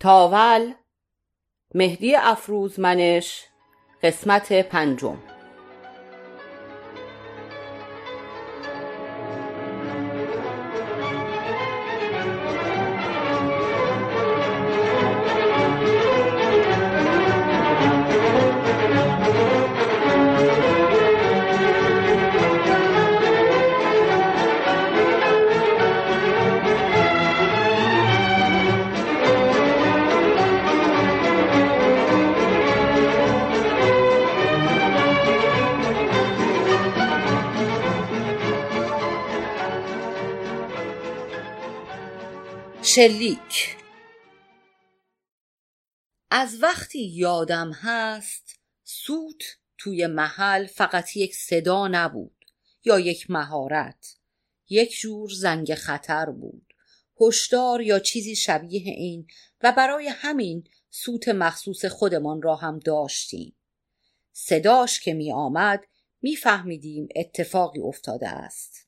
تاول مهدی افروزمنش قسمت پنجم. شلیک از وقتی یادم هست سوت توی محل فقط یک صدا نبود یا یک مهارت. یک جور زنگ خطر بود. هشدار یا چیزی شبیه این و برای همین سوت مخصوص خودمان را هم داشتیم. صداش که می آمد می فهمیدیم اتفاقی افتاده است.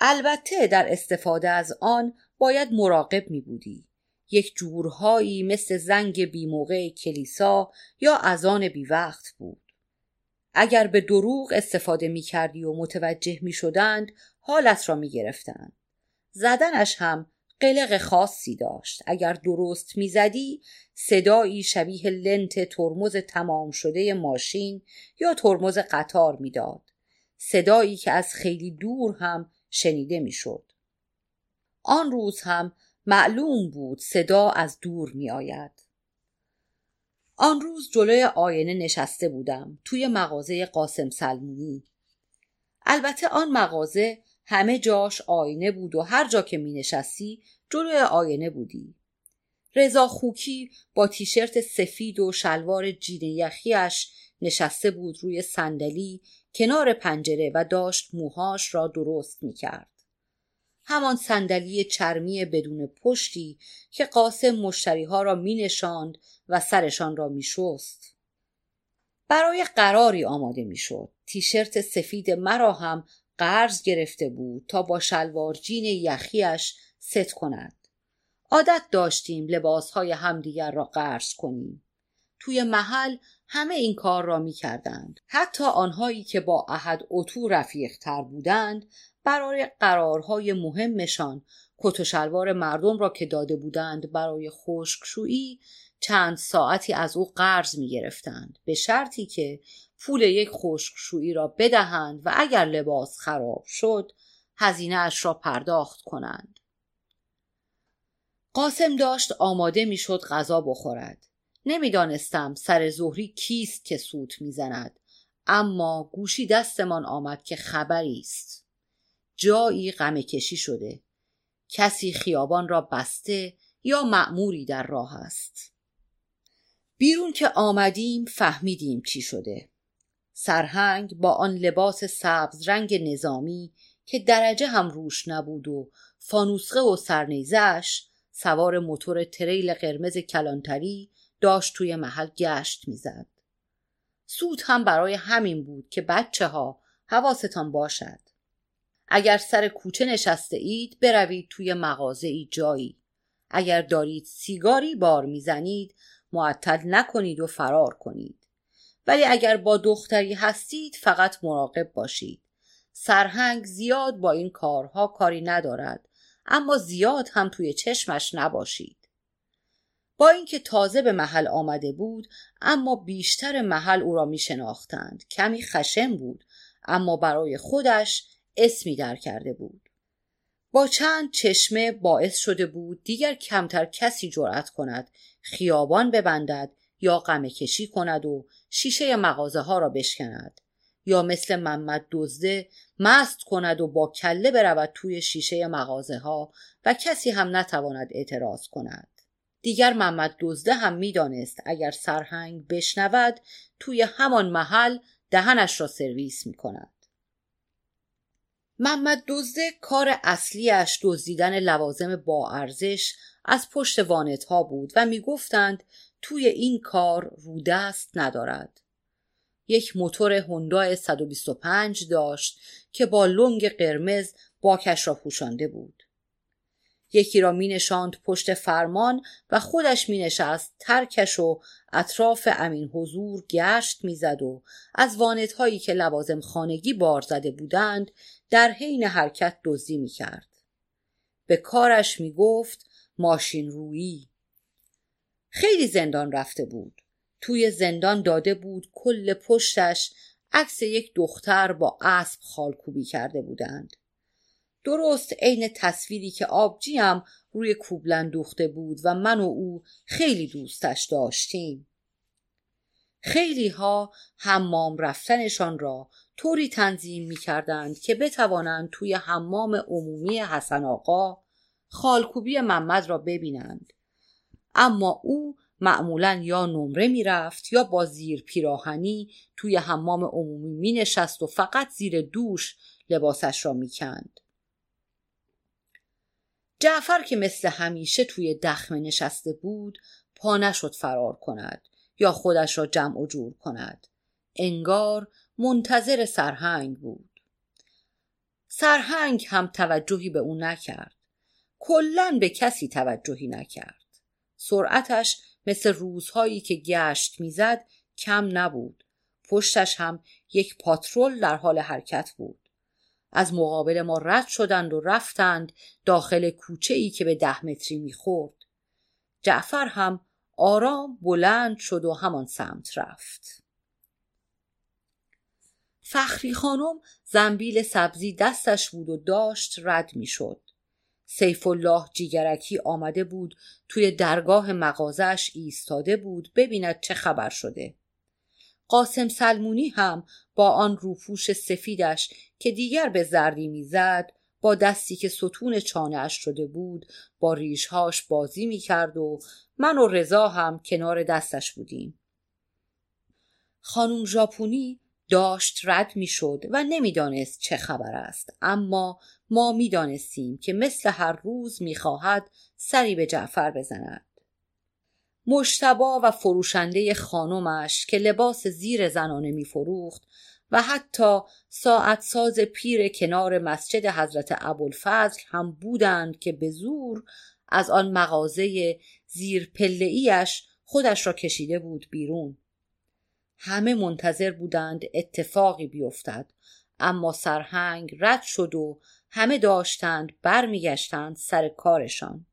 البته در استفاده از آن باید مراقب می بودی. یک جورهایی مثل زنگ بیموقع کلیسا یا اذان بی وقت بود. اگر به دروغ استفاده می کردی و متوجه می شدند حالت را می گرفتند. زدنش هم قلق خاصی داشت. اگر درست می زدی صدایی شبیه لنت ترمز تمام شده ماشین یا ترمز قطار می‌داد. صدایی که از خیلی دور هم شنیده می‌شد. آن روز هم معلوم بود صدا از دور می آید. آن روز جلوی آینه نشسته بودم توی مغازه قاسم سلمونی. البته آن مغازه همه جاش آینه بود و هر جا که می نشستی جلوی آینه بودی. رضا خوکی با تیشرت سفید و شلوار جین یخیش نشسته بود روی صندلی کنار پنجره و داشت موهاش را درست می کرد. همان صندلی چرمی بدون پشتی که قاسم مشتری ها را می نشاند و سرشان را می شست. برای قراری آماده می شد. تیشرت سفید مرا هم قرض گرفته بود تا با شلوار جین یخیش ست کند. عادت داشتیم لباسهای همدیگر را قرض کنیم. توی محل همه این کار را می کردند. حتی آنهایی که با احد اتو رفیق تر بودند برای قرارهای مهمشان کت و شلوار مردم را که داده بودند برای خشکشویی چند ساعتی از او قرض می گرفتند به شرطی که پول یک خشکشویی را بدهند و اگر لباس خراب شد هزینه اش را پرداخت کنند. قاسم داشت آماده می‌شد غذا بخورد. نمی‌دانستم سر ظهری کیست که سوت می‌زند اما گوشی دستمان آمد که خبری است. جایی غم کشی شده کسی خیابان را بسته یا معموری در راه است بیرون که آمدیم فهمیدیم چی شده سرهنگ با آن لباس سبز رنگ نظامی که درجه هم روش نبود و فانوسقه و سرنیزش سوار موتور تریل قرمز کلانتری داشت توی محل گشت می‌زد. سود هم برای همین بود که بچه ها حواستان باشد. اگر سر کوچه نشسته اید بروید توی مغازه ای جایی. اگر دارید سیگاری بار می‌زنید معطل نکنید و فرار کنید. ولی اگر با دختری هستید فقط مراقب باشید. سرهنگ زیاد با این کارها کاری ندارد اما زیاد هم توی چشمش نباشید. با اینکه تازه به محل آمده بود اما بیشتر محل او را می شناختند کمی خشم بود اما برای خودش اسمی در کرده بود با چند چشمه باعث شده بود دیگر کمتر کسی جرأت کند خیابان ببندد یا غم کشی کند و شیشه مغازه ها را بشکند یا مثل محمد دزده مست کند و با کله برود توی شیشه مغازه ها و کسی هم نتواند اعتراض کند دیگر محمد دزده هم می‌دانست اگر سرهنگ بشنود توی همان محل دهنش را سرویس می کند. محمد دزده کار اصلیش دزدیدن لوازم با ارزش از پشت وانت ها بود و می‌گفتند توی این کار رودست ندارد. یک موتور هوندا 125 داشت که با لنگ قرمز باکش را پوشانده بود. یکی را می نشاند پشت فرمان و خودش می نشست ترکش و اطراف امین حضور گشت می‌زد و از وانتهایی که لوازم خانگی بار زده بودند در حین حرکت دزدی می کرد. به کارش می گفت ماشین رویی. خیلی زندان رفته بود. توی زندان داده بود کل پشتش عکس یک دختر با اسب خالکوبی کرده بودند. درست عین تصویری که آبجیم روی کوبلن دوخته بود و من و او خیلی دوستش داشتیم. خیلی ها حمام رفتنشان را طوری تنظیم می کردند که بتوانند توی حمام عمومی حسن آقا خالکوبی محمد را ببینند. اما او معمولا یا نمره می‌رفت یا با زیر پیراهنی توی حمام عمومی می نشست و فقط زیر دوش لباسش را می‌کند. جعفر که مثل همیشه توی دخمه نشسته بود پا نشد فرار کند یا خودش را جمع و جور کند انگار منتظر سرهنگ بود. سرهنگ هم توجهی به او نکرد. کلا به کسی توجهی نکرد. سرعتش مثل روزهایی که گشت می‌زد کم نبود. پشتش هم یک پاترول در حال حرکت بود. از مقابل ما رد شدند و رفتند داخل کوچه ای که به ده متری می‌خورد. جعفر هم آرام بلند شد و همان سمت رفت. فخری خانم زنبیل سبزی دستش بود و داشت رد می‌شد. سیف الله جیگرکی آمده بود توی درگاه مغازش ایستاده بود ببیند چه خبر شده. قاسم سلمونی هم با آن روپوش سفیدش که دیگر به زردی می‌زد با دستی که ستون چانهاش شده بود با ریشهاش بازی می‌کرد و من و رضا هم کنار دستش بودیم خانم ژاپونی داشت رد می‌شد و نمی‌دانست چه خبر است. اما ما می‌دانستیم که مثل هر روز می‌خواهد سری به جعفر بزند. مشتبا و فروشنده خانمش که لباس زیر زنانه میفروخت و حتی ساعت ساز پیر کنار مسجد حضرت ابوالفضل هم بودند که به زور از آن مغازه زیر ایش خودش را کشیده بود بیرون. همه منتظر بودند اتفاقی بیفتد اما سرهنگ رد شد و همه داشتند برمیگشتند سر کارشان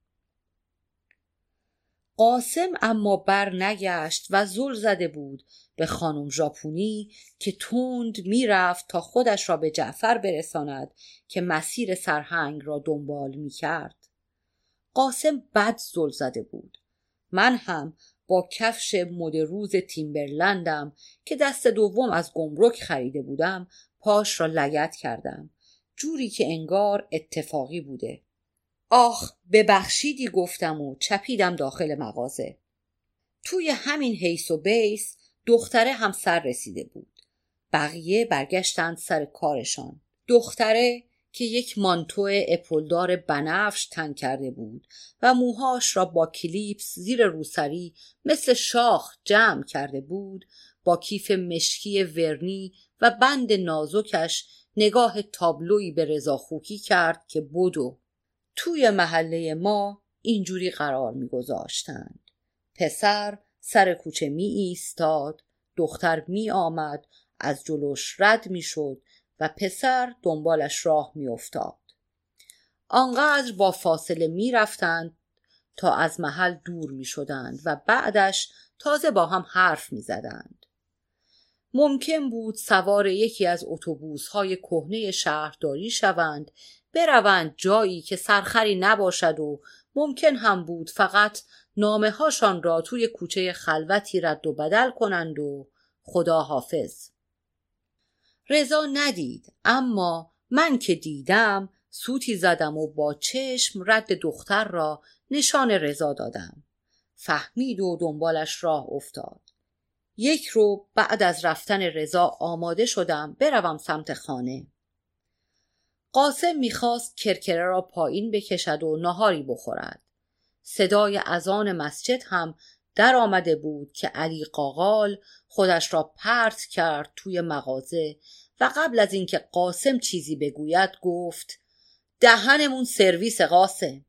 قاسم اما بر نگشت و زل زده بود به خانم ژاپونی که تند می‌رفت تا خودش را به جعفر برساند که مسیر سرهنگ را دنبال می کرد. قاسم بد زل زده بود. من هم با کفش مد روز تیمبرلندم که دست دوم از گمرک خریده بودم پاش را لگت کردم. جوری که انگار اتفاقی بوده. آخ ببخشیدی گفتم و چپیدم داخل مغازه. توی همین حیث و بیس دختره هم سر رسیده بود. بقیه برگشتند سر کارشان. دختره که یک مانتو اپلدار بنفش تن کرده بود و موهاش را با کلیپس زیر روسری مثل شاخ جمع کرده بود با کیف مشکی ورنی و بند نازکش نگاه تابلویی به رضاخوکی کرد که بدو. توی محله ما اینجوری قرار میگذاشتند. پسر سر کوچه می ایستاد دختر می آمد از جلوش رد می شد و پسر دنبالش راه می افتاد. آنقدر با فاصله می رفتند تا از محل دور می شدند و بعدش تازه با هم حرف می زدند. ممکن بود سوار یکی از اتوبوس های کهنه شهرداری شوند بروند جایی که سرخری نباشد و ممکن هم بود فقط نامه هاشان را توی کوچه خلوتی رد و بدل کنند و خدا حافظ رضا ندید. اما من که دیدم سوتی زدم و با چشم رد دختر را نشان رضا دادم. فهمید و دنبالش راه افتاد. یک رو بعد از رفتن رضا آماده شدم بروم سمت خانه. قاسم می‌خواست کرکره را پایین بکشد و نهاری بخورد. صدای اذان مسجد هم در آمده بود که علی قاقال خودش را پرت کرد توی مغازه و قبل از اینکه قاسم چیزی بگوید گفت دهنمون سرویس قاسم.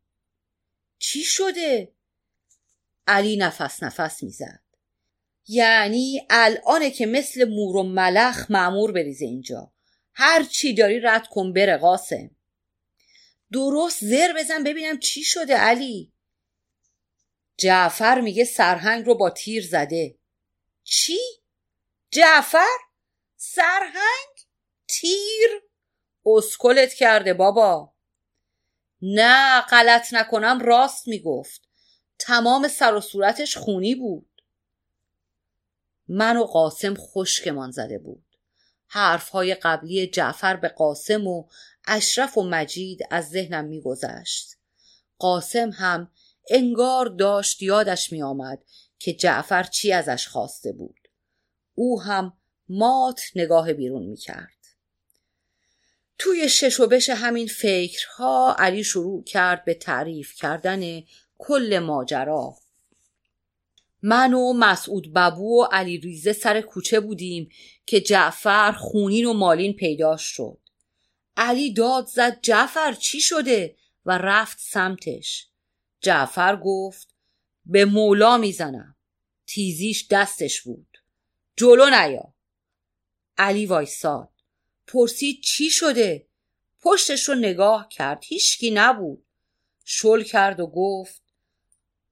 چی شده؟ علی نفس نفس می‌زد. یعنی الانه که مثل مور و ملخ معمور بریزه اینجا. هر چی داری رد کن بره قاسم. درست زر بزن ببینم چی شده علی. جعفر میگه سرهنگ رو با تیر زده چی؟ جعفر؟ سرهنگ؟ تیر؟ اسکلت کرده بابا نه غلط نکنم راست می‌گفت تمام سر و صورتش خونی بود من و قاسم خشکمان زده بود حرفهای قبلی جعفر به قاسم و اشرف و مجید از ذهنم میگذشت قاسم هم انگار داشت یادش میآمد که جعفر چی ازش خواسته بود. او هم مات نگاه بیرون می‌کرد. توی شش و بش همین فکرها علی شروع کرد به تعریف کردن کل ماجرا. من و مسعود بابو و علی ریزه سر کوچه بودیم که جعفر خونین و مالین پیدا شد. علی داد زد جعفر چی شده؟ و رفت سمتش. جعفر گفت به مولا می‌زنم. تیزیش دستش بود. جلو نیا. علی وایساد. پرسید چی شده؟ پشتش رو نگاه کرد. هیچکی نبود. شل کرد و گفت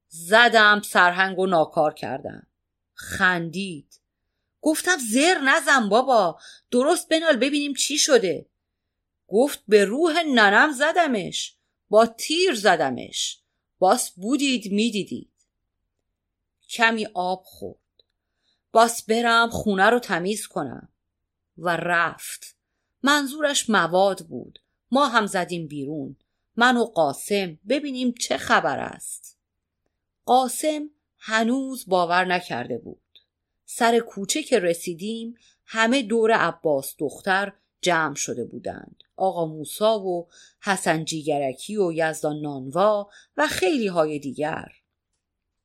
زدم سرهنگ و ناکار کردم. خندید. گفتم زر نزن بابا. درست بنال ببینیم چی شده. گفت به روح ننم زدمش. با تیر زدمش. باس بودید می‌دیدید. کمی آب خورد. باس برم خونه رو تمیز کنم. و رفت. منظورش مواد بود. ما هم زدیم بیرون. من و قاسم ببینیم چه خبر است. قاسم هنوز باور نکرده بود. سر کوچه که رسیدیم همه دور عباس دختر جمع شده بودند. آقا موسا و حسن جیگرکی و یزدان نانوا و خیلی های دیگر.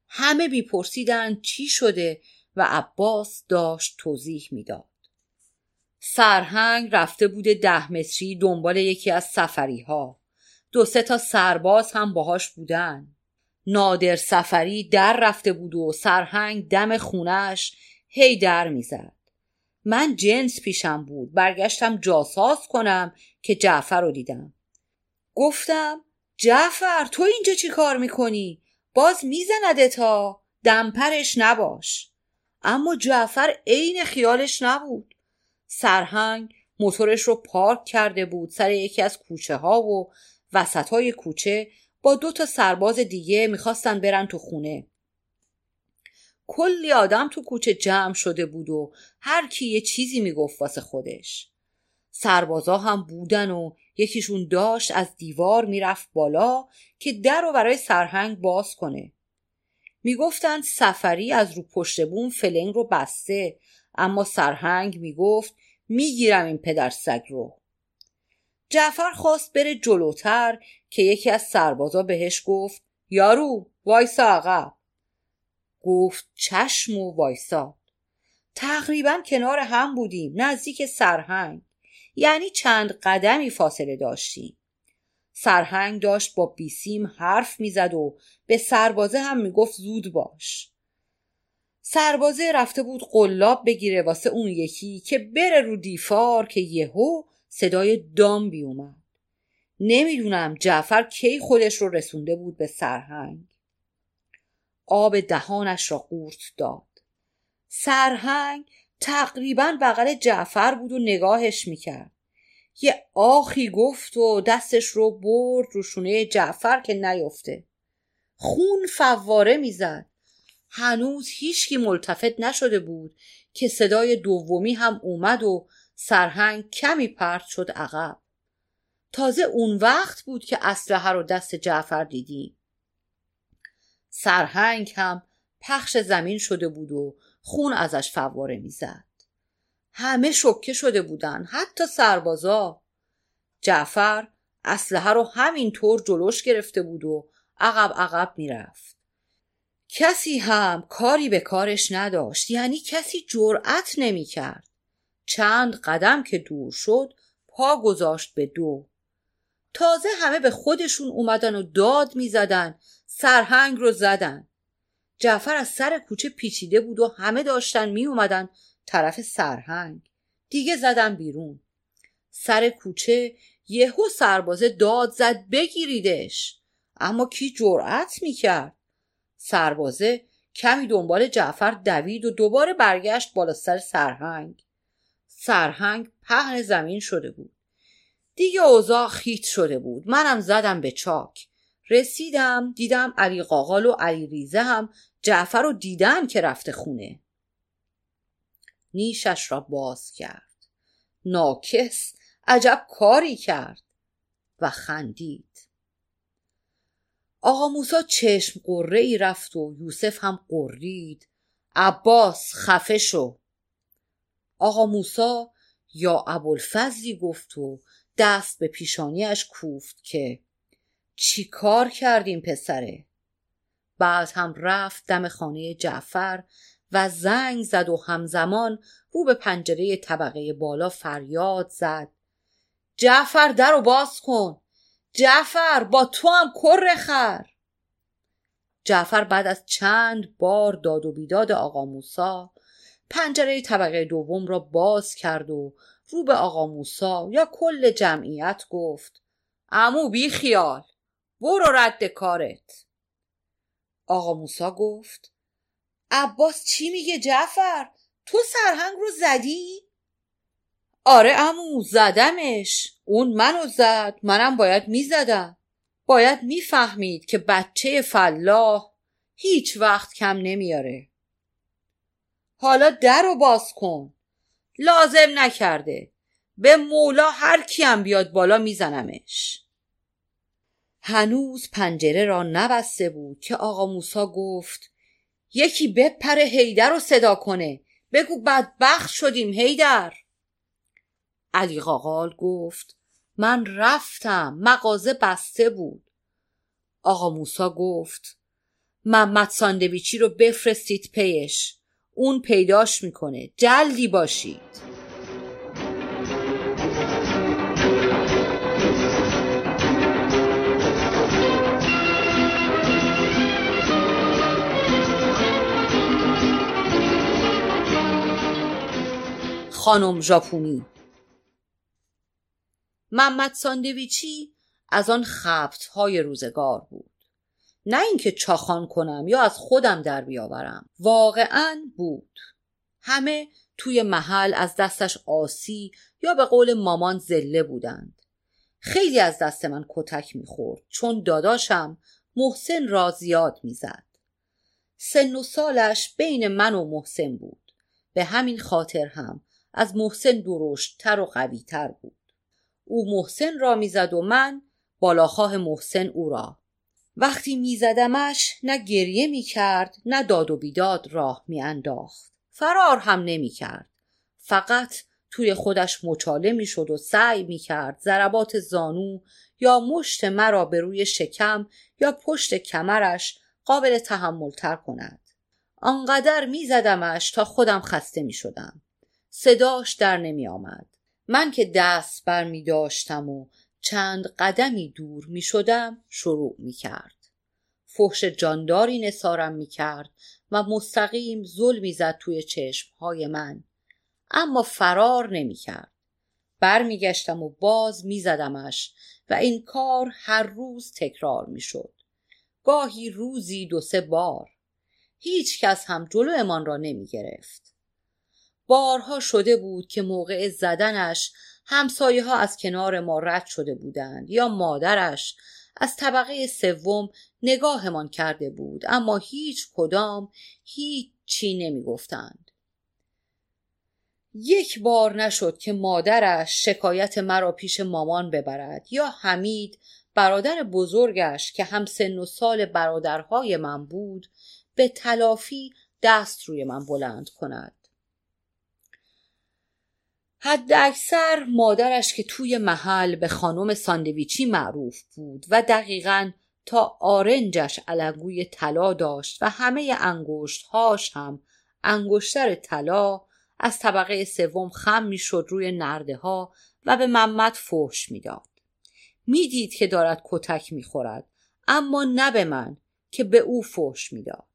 همه بیپرسیدند چی شده و عباس داشت توضیح می‌داد. سرهنگ رفته بوده ده متری دنبال یکی از سفری ها دو سه تا سرباز هم باهاش بودن. نادر سفری در رفته بود و سرهنگ دم خونش هی در می‌زد. من جنس پیشم بود. برگشتم جاساز کنم که جعفر رو دیدم. گفتم جعفر تو اینجا چی کار می‌کنی؟ باز میزنده تا. دمپرش نباش. اما جعفر عین خیالش نبود. سرهنگ موتورش رو پارک کرده بود سر یکی از کوچه ها و وسط های کوچه با دو تا سرباز دیگه می‌خواستن برن تو خونه. کلی آدم تو کوچه جمع شده بود و هر کی یه چیزی می‌گفت واسه خودش. سربازا هم بودن و یکیشون داشت از دیوار می‌رفت بالا که در رو برای سرهنگ باز کنه. می‌گفتند سفری از رو پشت بوم فلنگ رو بسته اما سرهنگ می‌گفت می‌گیرم این پدر سگ رو. جعفر خواست بره جلوتر که یکی از سربازا بهش گفت یارو وایسا عقب. گفت چشم و وایساد. تقریبا کنار هم بودیم نزدیک سرهنگ. یعنی چند قدمی فاصله داشتیم. سرهنگ داشت با بیسیم حرف می‌زد و به سربازه هم می‌گفت زود باش. سربازه رفته بود قلاب بگیره واسه اون یکی که بره رو دیفار که یهو صدای دام بیومد. نمی‌دونم جعفر کی خودش رو رسونده بود به سرهنگ. آب دهانش را قورت داد. سرهنگ تقریبا بغل جعفر بود و نگاهش می‌کرد. یه آخی گفت و دستش رو برد رو شونه جعفر که نیفته خون فواره می‌زد. هنوز هیچکی ملتفت نشده بود که صدای دومی هم اومد و سرهنگ کمی پرت شد عقب. تازه اون وقت بود که اسلحه رو دست جعفر دیدیم. سرهنگ هم پخش زمین شده بود و خون ازش فواره می‌زد. همه شکه شده بودن حتی سربازا. جعفر اسلحه رو همینطور جلوش گرفته بود و عقب عقب می‌رفت. کسی هم کاری به کارش نداشت یعنی کسی جرأت نمی‌کرد. چند قدم که دور شد پا گذاشت به دو. تازه همه به خودشون اومدن و داد می‌زدن سرهنگ رو زدن. جعفر از سر کوچه پیچیده بود و همه داشتن می اومدن طرف سرهنگ. دیگه زدن بیرون. سر کوچه یهو سربازه داد زد بگیریدش. اما کی جرأت می‌کرد سربازه کمی دنبال جعفر دوید و دوباره برگشت بالا سر سرهنگ. سرهنگ پهن زمین شده بود. دیگه اوضاع خیت شده بود. منم زدم به چاک. رسیدم دیدم علی قاقال و علی ریزه هم جعفر رو دیدم که رفته خونه. نیشش را باز کرد. ناکس عجب کاری کرد و خندید. آقا موسا چشم قره ای رفت و یوسف هم قرید. عباس خفه شو. آقا موسا یا ابوالفضلی گفت و دست به پیشانیش کوفت که چی کار کردیم پسره؟ بعد هم رفت دم خانه جعفر و زنگ زد و همزمان رو به پنجره طبقه بالا فریاد زد. جعفر در رو باز کن. جعفر با تو هم کر خر. جعفر بعد از چند بار داد و بیداد آقا موسا پنجره طبقه دوم را باز کرد و رو به آقا موسا یا کل جمعیت گفت امو بی خیال برو رد کارت. آقا موسا گفت عباس چی میگه جعفر؟ تو سرهنگ رو زدی؟ آره امو زدمش. اون منو زد منم باید می‌زدم. باید می‌فهمید که بچه فلاح هیچ وقت کم نمیاره. حالا در رو باز کن. لازم نکرده. به مولا هر کیم بیاد بالا میزنمش. هنوز پنجره را نبسته بود که آقا موسا گفت یکی بپره هیدر رو صدا کنه. بگو بدبخت شدیم هیدر علی قاقال گفت من رفتم مغازه بسته بود. آقا موسا گفت محمد ساندویچی رو بفرستید پیش. اون پیداش می‌کنه. جلدی باشید. خانم ژاپونی. محمد ساندویچی از آن خبت های روزگار بود. نه اینکه چاخان کنم یا از خودم در بیاورم. واقعا بود. همه توی محل از دستش آسی یا به قول مامان زله بودند. خیلی از دست من کتک می‌خورد چون داداشم محسن را زیاد می‌زد. سن و سالش بین من و محسن بود. به همین خاطر هم از محسن تر و قوی تر بود. او محسن را می‌زد و من بالاخواه محسن او را. وقتی میزدمش نه گریه می‌کرد نه داد و بیداد راه میانداخت. فرار هم نمی‌کرد. فقط توی خودش مچاله می‌شد و سعی می‌کرد ضربات زانو یا مشت مرا به روی شکم یا پشت کمرش قابل تحمل تر کند. آنقدر میزدمش تا خودم خسته می‌شدم. صداش در نمی آمد. من که دست بر می داشتم و چند قدمی دور می شدم شروع می کرد. فحش جانداری نسارم می کرد و مستقیم ظلمی می زد توی چشمهای من. اما فرار نمی کرد. برمیگشتم و باز میزدمش و این کار هر روز تکرار می‌شد. گاهی روزی دو سه بار. هیچ کس هم جلومان را نمی گرفت. بارها شده بود که موقع زدنش همسایه ها از کنار ما رد شده بودند یا مادرش از طبقه سوم نگاهمان کرده بود اما هیچ کدام هیچ چی نمی گفتند. یک بار نشد که مادرش شکایت مرا پیش مامان ببرد یا حمید برادر بزرگش که هم سن و سال برادرهای من بود به تلافی دست روی من بلند کند حد اکثر مادرش که توی محل به خانم ساندویچی معروف بود و دقیقا تا آرنجش علنگوی طلا داشت و همه انگشت هاش هم انگشتر طلا از طبقه سوم خم می‌شد روی نرده ها و به محمد فحش می‌داد. می‌دید که دارد کتک می‌خورد اما نه به من که به او فحش می‌داد.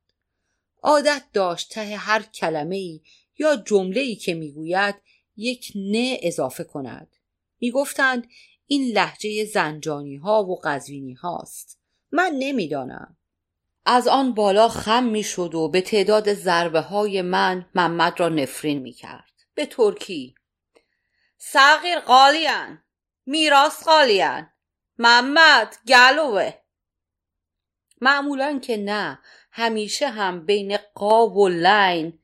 عادت داشت ته هر کلمه ای یا جمله ای که می‌گوید یک نه اضافه کند. می‌گفتند این لحجه زنجانی ها و قزوینی هاست من نمی‌دانم. از آن بالا خم می‌شد و به تعداد ضربه های من محمد را نفرین می کرد. به ترکی. صغیر قالیان. میراس قالیان. محمد گلوه. معمولا که نه همیشه هم بین قاب و لین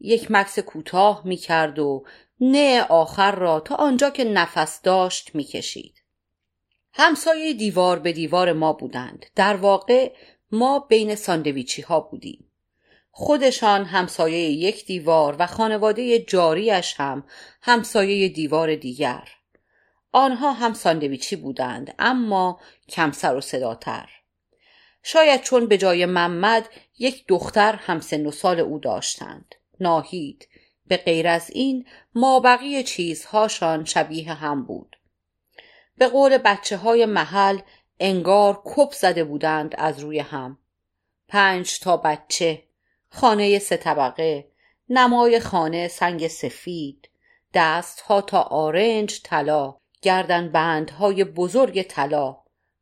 یک مکس کوتاه می کرد و نه آخر را تا آنجا که نفس داشت می کشید. همسایه دیوار به دیوار ما بودند. در واقع ما بین ساندویچی ها بودیم. خودشان همسایه یک دیوار و خانواده جاریش هم همسایه دیوار دیگر. آنها هم ساندویچی بودند اما کم سر و صداتر. شاید چون به جای محمد یک دختر هم سن و سال او داشتند. ناهید به غیر از این مابقی چیزهاشان شبیه هم بود. به قول بچه های محل انگار کپ زده بودند از روی هم. پنج تا بچه، خانه سه طبقه، نمای خانه سنگ سفید، دست ها تا آرنج طلا، گردن بندهای بزرگ طلا،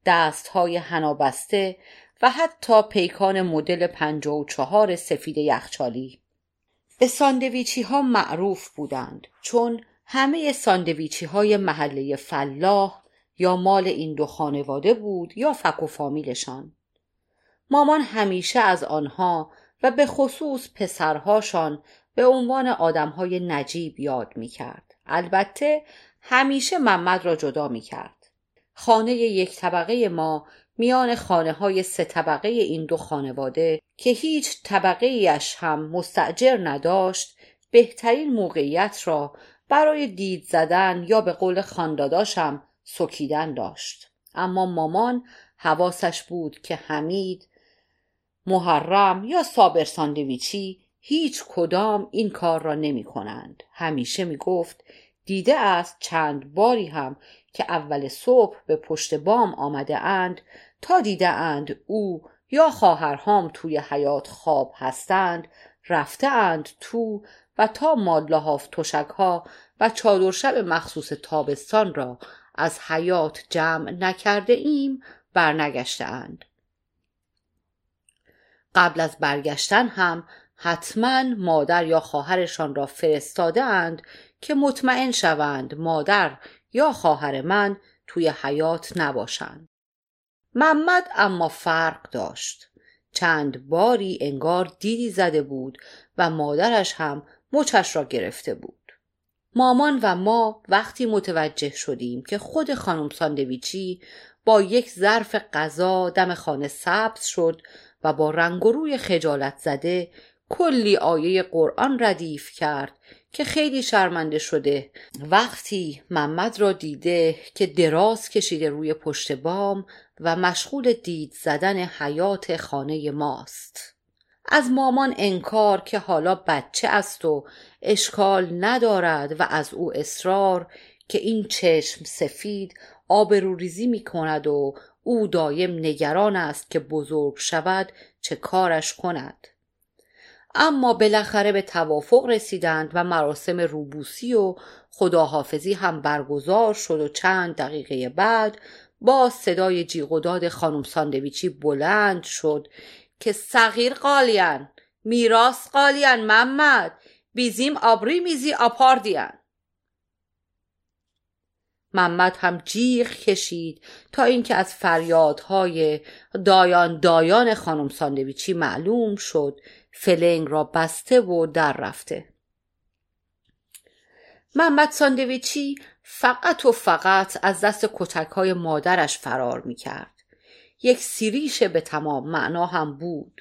دست های هنابسته و حتی پیکان مدل پنجاه و چهار سفید یخچالی. به ساندویچی ها معروف بودند چون همه ساندویچی های محله فلاح یا مال این دو خانواده بود یا فک و فامیلشان مامان همیشه از آنها و به خصوص پسرهاشان به عنوان آدمهای نجیب یاد می کرد. البته همیشه محمد را جدا می کرد. خانه یک طبقه ما میان خانه های سه طبقه این دو خانواده که هیچ طبقه ایش هم مستجر نداشت بهترین موقعیت را برای دید زدن یا به قول خانداداشم سکیدن داشت اما مامان حواسش بود که حمید محرم یا صابر ساندویچی هیچ کدام این کار را نمی کنند. همیشه می گفت دیده است چند باری هم که اول صبح به پشت بام آمده اند تا دیده اند او یا خواهرهام توی حیات خواب هستند رفته اند تو و تا مادلهاف تشک ها و چادر شب مخصوص تابستان را از حیات جمع نکرده ایم برنگشته اند. قبل از برگشتن هم حتما مادر یا خواهرشان را فرستاده اند که مطمئن شوند مادر یا خواهر من توی حیات نباشند. محمد اما فرق داشت. چند باری انگار دیدی زده بود و مادرش هم مچش را گرفته بود. مامان و ما وقتی متوجه شدیم که خود خانم ساندویچی با یک ظرف غذا دم خانه سبز شد و با رنگ و روی خجالت زده کلی آیه قرآن ردیف کرد که خیلی شرمنده شده وقتی محمد را دیده که دراز کشیده روی پشت بام و مشغول دید زدن حیات خانه ماست. از مامان انکار که حالا بچه است و اشکال ندارد و از او اصرار که این چشم سفید آبروریزی می کند و او دایم نگران است که بزرگ شود چه کارش کند. اما بالاخره به توافق رسیدند و مراسم روبوسی و خداحافظی هم برگزار شد و چند دقیقه بعد با صدای جیغ و داد خانم ساندویچی بلند شد که صغیر قالین میراس قالین محمد بیزیم آبری میزی آپاردیان. محمد هم جیغ کشید تا اینکه از فریادهای دایان دایان خانم ساندویچی معلوم شد فلنگ را بسته و در رفته. محمد ساندویچی فقط و فقط از دست کتک های مادرش فرار می کرد. یک سیریش به تمام معنا هم بود.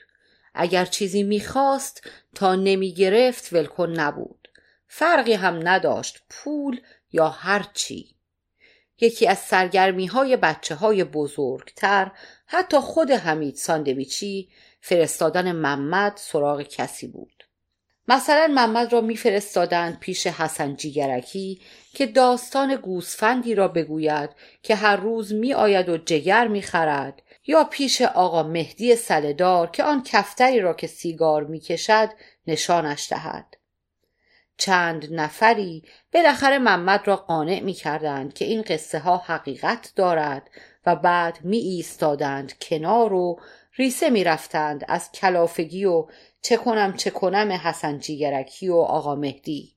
اگر چیزی می‌خواست تا نمی گرفت ولکن نبود. فرقی هم نداشت پول یا هر چی. یکی از سرگرمی های بچه های بزرگتر حتی خود حمید ساندویچی فرستادن محمد سراغ کسی بود. مثلا محمد را میفرستادند پیش حسن جیگرکی که داستان گوسفندی را بگوید که هر روز می آید و جگر می خرد یا پیش آقا مهدی سلدار که آن کفتری را که سیگار می‌کشد نشانش دهد. چند نفری بالاخره محمد را قانع می کردند که این قصه ها حقیقت دارد و بعد می ایستادند کنار و ریسه می رفتند از کلافگی و چه کنم چه کنم حسن جیگرکی و آقا مهدی.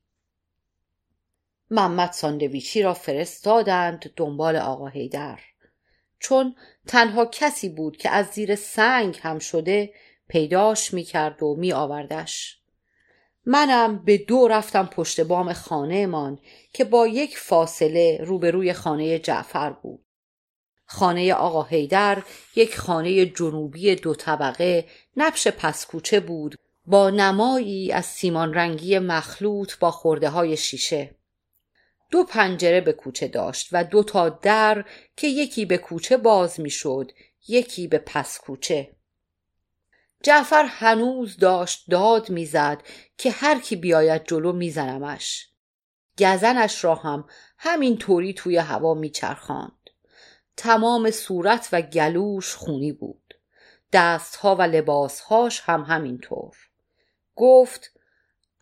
محمد ساندویچی را فرستادند دنبال آقا هیدر چون تنها کسی بود که از زیر سنگ هم شده پیداش می کرد و می آوردش منم به دو رفتم پشت بام خانهمان که با یک فاصله روبروی خانه جعفر بود. خانه آقا هیدر یک خانه جنوبی دو طبقه نبش پسکوچه بود با نمایی از سیمان رنگی مخلوط با خورده های شیشه. دو پنجره به کوچه داشت و دو تا در که یکی به کوچه باز می‌شد یکی به پس کوچه جعفر هنوز داشت داد می‌زد که هر کی بیاید جلو میزنمش. گزنش را هم همین طوری توی هوا میچرخاند. تمام صورت و گلوش خونی بود. دستها و لباسهاش هم همینطور. گفت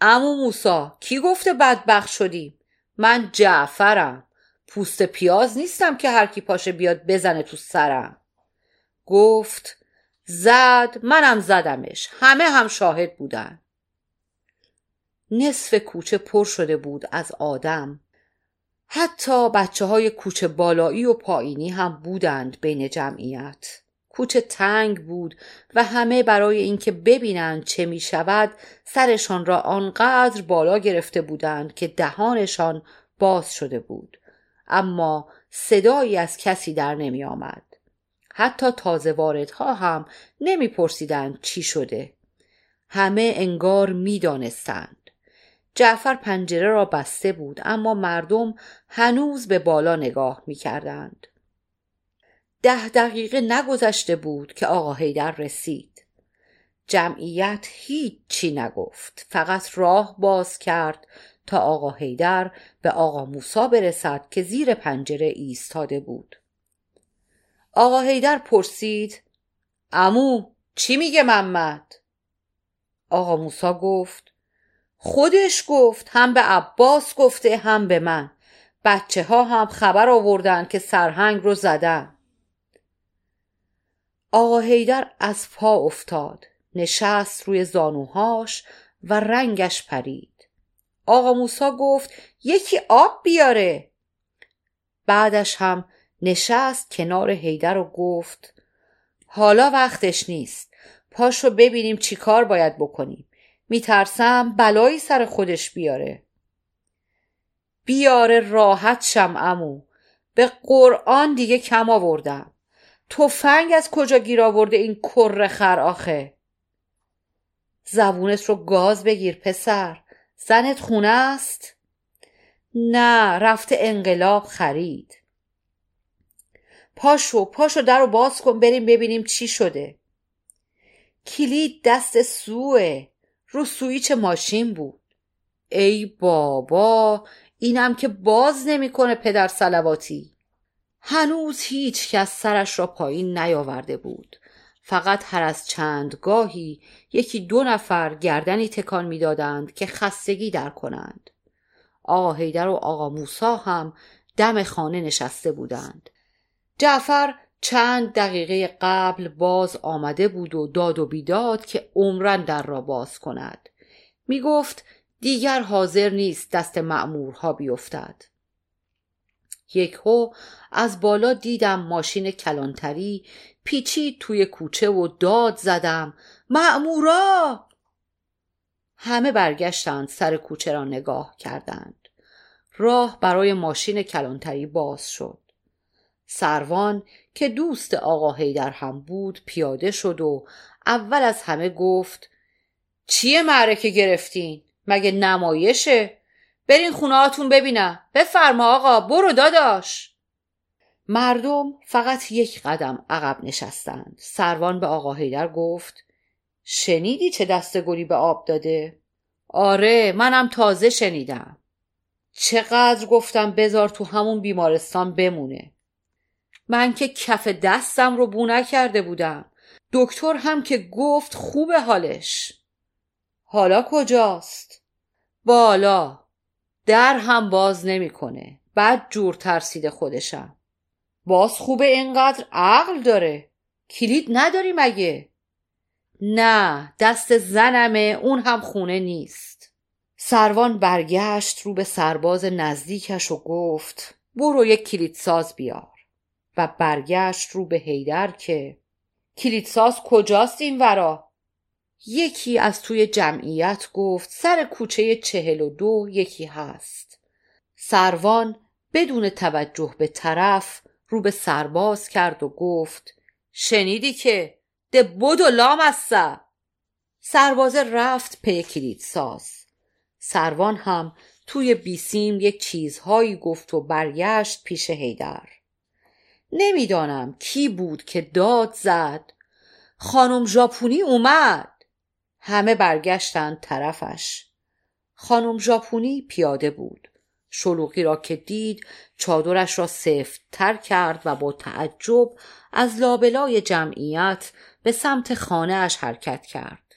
امو موسا کی گفته بدبخت شدیم؟ من جعفرم. پوست پیاز نیستم که هر کی پاشه بیاد بزنه تو سرم. گفت زد منم زدمش. همه هم شاهد بودن. نصف کوچه پر شده بود از آدم. حتی بچه های کوچه بالایی و پایینی هم بودند بین جمعیت. کوچه تنگ بود و همه برای اینکه ببینند چه می شود سرشان را آنقدر بالا گرفته بودند که دهانشان باز شده بود. اما صدایی از کسی در نمی آمد حتی تازه واردها هم نمیپرسیدند چی شده. همه انگار می‌دانستند. جعفر پنجره را بسته بود اما مردم هنوز به بالا نگاه می‌کردند. ده دقیقه نگذشته بود که آقا هیدر رسید. جمعیت هیچ چی نگفت فقط راه باز کرد تا آقا هیدر به آقا موسا برسد که زیر پنجره ایستاده بود. آقا هیدر پرسید امو چی میگه محمد؟ آقا موسا گفت خودش گفت هم به عباس گفته هم به من. بچه ها هم خبر آوردن که سرهنگ رو زدن. آقا هیدر از پا افتاد. نشست روی زانوهاش و رنگش پرید. آقا موسا گفت یکی آب بیاره. بعدش هم نشست کنار هیدر و گفت حالا وقتش نیست. پاشو ببینیم چی کار باید بکنیم. میترسم بلایی سر خودش بیاره. بیاره راحت شم امو به قرآن دیگه کم آوردم. تفنگ از کجا گیر آورده این کر خر آخه؟ زبونت رو گاز بگیر پسر. زنت خونه است؟ نه رفته انقلاب خرید. پاشو پاشو در رو باز کن بریم ببینیم چی شده. کلید دست سوه. رو سویچ ماشین بود. ای بابا اینم که باز نمی‌کنه پدر سلواتی. هنوز هیچ کس سرش را پایین نیاورده بود. فقط هر از چند گاهی یکی دو نفر گردنی تکان می‌دادند که خستگی در کنند. آقا هیدر و آقا موسا هم دم خانه نشسته بودند. جعفر چند دقیقه قبل باز آمده بود و داد و بیداد که عمرن در را باز کند. می گفت دیگر حاضر نیست دست معمورها بیفتد. یک هو از بالا دیدم ماشین کلانتری پیچید توی کوچه و داد زدم معمورا همه برگشتند سر کوچه را نگاه کردند. راه برای ماشین کلانتری باز شد. سروان که دوست آقا هیدر هم بود پیاده شد و اول از همه گفت چیه معرکه گرفتین؟ مگه نمایشه؟ برین خونه هاتون ببینم بفرما آقا برو داداش مردم فقط یک قدم عقب نشستند سروان به آقا هیدر گفت شنیدی چه دست گلی به آب داده؟ آره منم تازه شنیدم چقدر گفتم بذار تو همون بیمارستان بمونه من که کف دستم رو بو نکرده بودم. دکتر هم که گفت خوبه حالش. حالا کجاست؟ بالا. در هم باز نمی‌کنه. بعد جور ترسیده خودشم. باز خوبه اینقدر عقل داره. کلید نداری مگه؟ نه دست زنمه اون هم خونه نیست. سروان برگشت رو به سرباز نزدیکش و گفت برو یک کلید ساز بیار. و برگشت رو به هیدر که کلیدساز کجاست این ورا؟ یکی از توی جمعیت گفت سر کوچه چهل و دو یکی هست. سروان بدون توجه به طرف رو به سرباز کرد و گفت شنیدی که؟ ده بود و لام هسته سربازه رفت پی کلید ساز سروان هم توی بیسیم یک چیزهایی گفت و برگشت پیش هیدر نمی‌دانم کی بود که داد زد. خانم ژاپونی اومد. همه برگشتند طرفش. خانم ژاپونی پیاده بود. شلوغی را که دید چادرش را سفت تر کرد و با تعجب از لابلای جمعیت به سمت خانهاش حرکت کرد.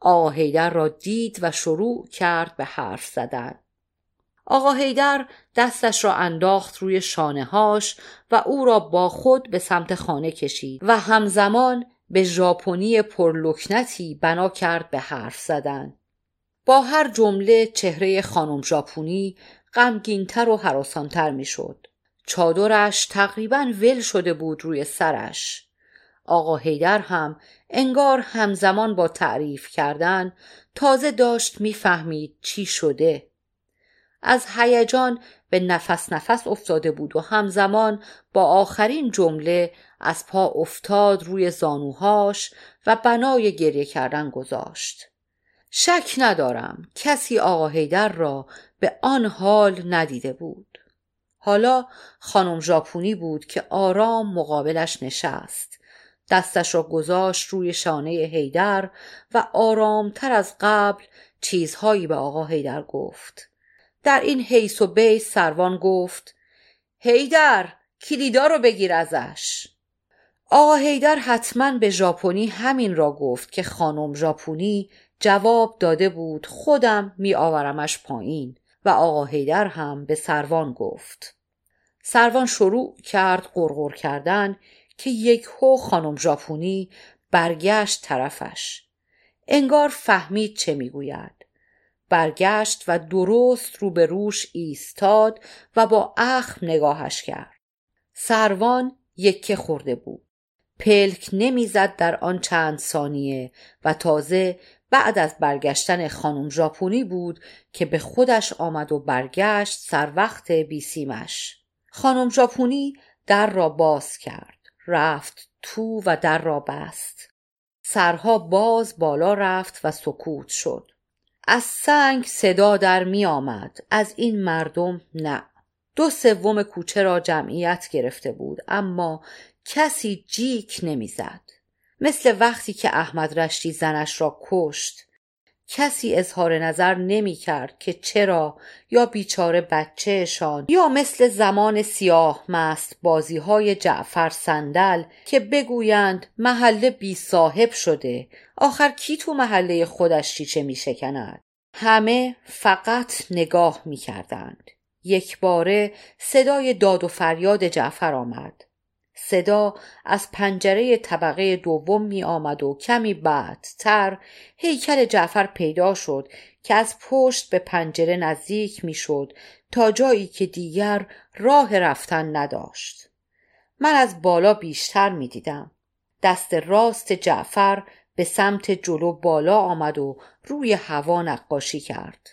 آقا را دید و شروع کرد به حرف زدن. آقا هیدر دستش را انداخت روی شانه هاش و او را با خود به سمت خانه کشید و همزمان به ژاپنی پرلکنتی بنا کرد به حرف زدن. با هر جمله چهره خانم ژاپنی غمگینتر و حراسانتر می‌شد. چادرش تقریبا ول شده بود روی سرش. آقا هیدر هم انگار همزمان با تعریف کردن تازه داشت می‌فهمید چی شده. از هیجان به نفس نفس افتاده بود و همزمان با آخرین جمله از پا افتاد روی زانوهاش و بنای گریه کردن گذاشت. شک ندارم کسی آقا هیدر را به آن حال ندیده بود. حالا خانم ژاپونی بود که آرام مقابلش نشست. دستش را گذاشت روی شانه هیدر و آرامتر از قبل چیزهایی به آقا هیدر گفت. در این حیث و بیس سروان گفت هیدر کلیدا رو بگیر ازش. آقا هیدر حتما به ژاپنی همین را گفت که خانم ژاپنی جواب داده بود خودم می آورمش پایین. و آقا هیدر هم به سروان گفت. سروان شروع کرد قرقر کردن که یک هو خانم ژاپنی برگشت طرفش. انگار فهمید چه می‌گوید. برگشت و درست رو به روش ایستاد و با اخم نگاهش کرد. سروان یکه خورده بود. پلک نمی‌زد در آن چند ثانیه و تازه بعد از برگشتن خانم ژاپنی بود که به خودش آمد و برگشت سر وقت بیسیمش خانم ژاپنی در را باز کرد رفت تو و در را بست. سرها باز بالا رفت و سکوت شد. از سنگ صدا در می آمد. از این مردم نه. دو سوم کوچه را جمعیت گرفته بود اما کسی جیک نمی‌زد مثل وقتی که احمد رشتی زنش را کشت کسی اظهار نظر نمی کرد که چرا یا بیچاره بچهشان یا مثل زمان سیاه مست بازی های جعفر صندل که بگویند محله بی صاحب شده آخر کی تو محله خودش چیچه می شکند؟ همه فقط نگاه می کردند. یک باره صدای داد و فریاد جعفر آمد. صدا از پنجره طبقه دوم می آمد و کمی بعدتر هیکل جعفر پیدا شد که از پشت به پنجره نزدیک می شد تا جایی که دیگر راه رفتن نداشت. من از بالا بیشتر می دیدم. دست راست جعفر به سمت جلو بالا آمد و روی هوا نقاشی کرد.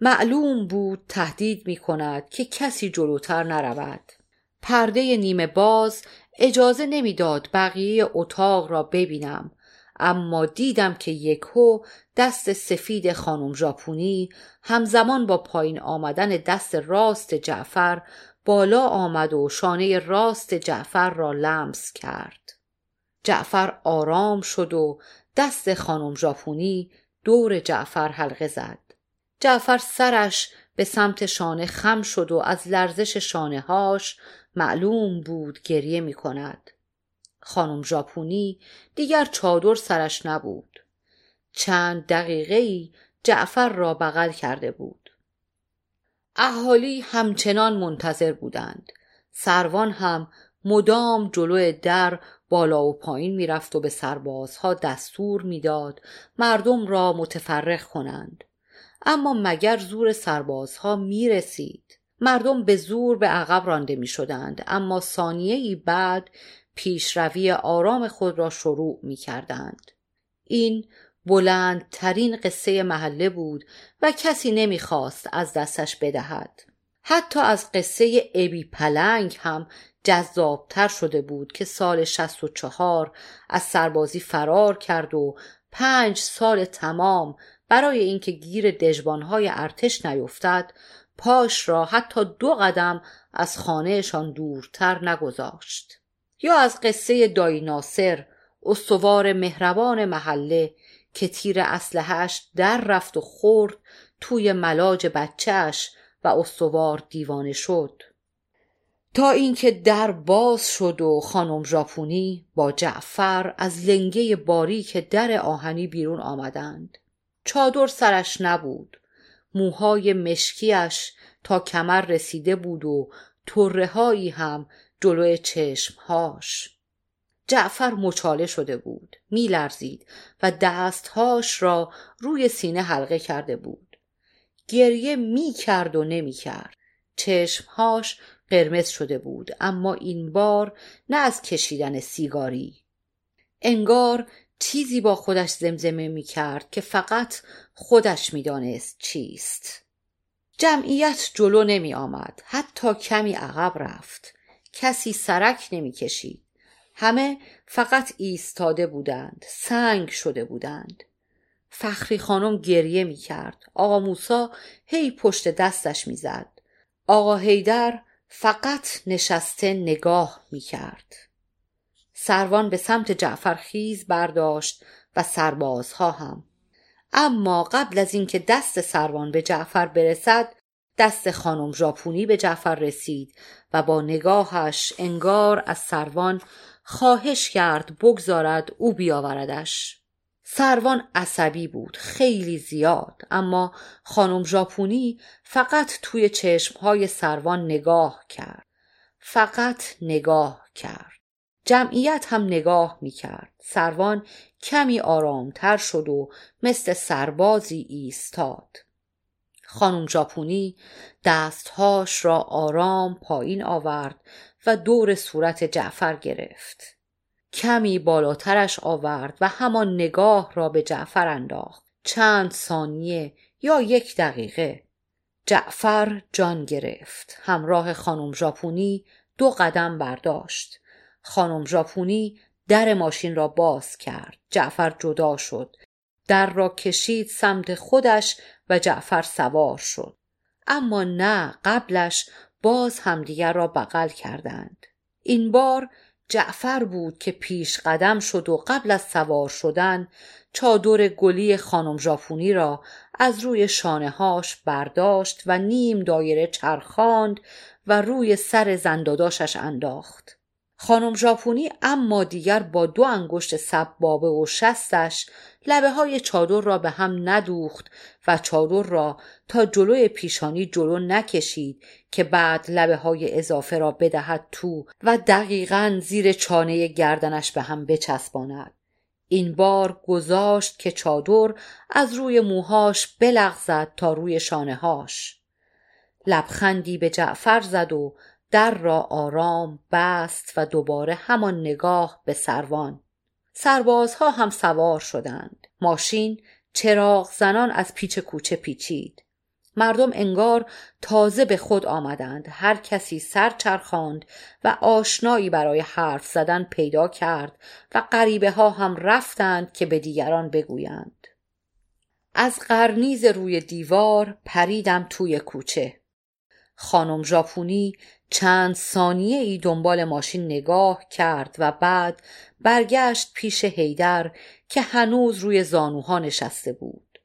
معلوم بود تهدید می کند که کسی جلوتر نرود. پرده نیمه باز اجازه نمی‌داد بقیه اتاق را ببینم. اما دیدم که یکو دست سفید خانم ژاپونی همزمان با پایین آمدن دست راست جعفر بالا آمد و شانه راست جعفر را لمس کرد. جعفر آرام شد و دست خانم ژاپونی دور جعفر حلقه زد. جعفر سرش به سمت شانه خم شد و از لرزش شانه هاش معلوم بود گریه می کند خانم ژاپونی دیگر چادر سرش نبود. چند دقیقه ای جعفر را بغل کرده بود. اهالی همچنان منتظر بودند. سروان هم مدام جلو در بالا و پایین می‌رفت و به سربازها دستور می‌داد مردم را متفرق کنند. اما مگر زور سربازها می رسید مردم به زور به عقب رانده می شدند اما ثانیه ای بعد پیشروی آرام خود را شروع می کردند. این بلندترین قصه محله بود و کسی نمی‌خواست از دستش بدهد. حتی از قصه ابی پلنگ هم جذابتر شده بود که سال 64 از سربازی فرار کرد و پنج سال تمام برای اینکه گیر دژبانهای ارتش نیفتد پاش را حتی دو قدم از خانهشان دورتر نگذاشت. یا از قصه دایی ناصر استوار مهربان محله که تیر اسلحهاش در رفت و خورد توی ملاج بچهش و استوار دیوانه شد. تا اینکه در باز شد و خانم ژاپونی با جعفر از لنگه باریک در آهنی بیرون آمدند. چادر سرش نبود. موهای مشکیش تا کمر رسیده بود و طره هایی هم جلوی چشمهاش. جعفر مچاله شده بود میلرزید و دستهاش را روی سینه حلقه کرده بود. گریه می کرد و نمی کرد چشمهاش قرمز شده بود اما این بار نه از کشیدن سیگاری. انگار چیزی با خودش زمزمه می کرد که فقط خودش می دانست چیست. جمعیت جلو نمی آمد حتی کمی عقب رفت. کسی سرک نمی کشید همه فقط ایستاده بودند. سنگ شده بودند. فخری خانم گریه می کرد آقا موسا هی پشت دستش می زد آقا هیدر فقط نشسته نگاه می کرد سروان به سمت جعفر خیز برداشت و سربازها هم اما قبل از اینکه دست سروان به جعفر برسد دست خانم ژاپونی به جعفر رسید و با نگاهش انگار از سروان خواهش کرد بگذارد او بیاوردش. سروان عصبی بود خیلی زیاد اما خانم ژاپونی فقط توی چشمهای سروان نگاه کرد. فقط نگاه کرد. جمعیت هم نگاه می کرد. سروان کمی آرامتر شد و مثل سربازی ایستاد. خانم ژاپونی دستهاش را آرام پایین آورد و دور صورت جعفر گرفت. کمی بالاترش آورد و همان نگاه را به جعفر انداخت. چند ثانیه یا یک دقیقه. جعفر جان گرفت. همراه خانم ژاپونی دو قدم برداشت. خانم ژاپونی در ماشین را باز کرد. جعفر جدا شد. در را کشید سمت خودش و جعفر سوار شد. اما نه قبلش باز همدیگر را بغل کردند. این بار جعفر بود که پیش قدم شد و قبل از سوار شدن چادر گلی خانم ژاپونی را از روی شانههاش برداشت و نیم دایره چرخاند و روی سر زنداداشش انداخت. خانم ژاپونی اما دیگر با دو انگشت سبابه و شستش لبه های چادر را به هم ندوخت و چادر را تا جلوی پیشانی جلو نکشید که بعد لبه های اضافه را بدهد تو و دقیقا زیر چانه گردنش به هم بچسباند. این بار گذاشت که چادر از روی موهاش بلغزد تا روی شانه هاش. لبخندی به جعفر زد و در را آرام بست و دوباره همان نگاه به سروان. سربازها هم سوار شدند. ماشین چراغ زنان از پیچ کوچه پیچید. مردم انگار تازه به خود آمدند. هر کسی سر چرخاند و آشنایی برای حرف زدن پیدا کرد و غریبه ها هم رفتند که به دیگران بگویند. از قرنیز روی دیوار پریدم توی کوچه. خانم ژاپونی چند ثانیه ای دنبال ماشین نگاه کرد و بعد برگشت پیش هیدر که هنوز روی زانوها نشسته بود.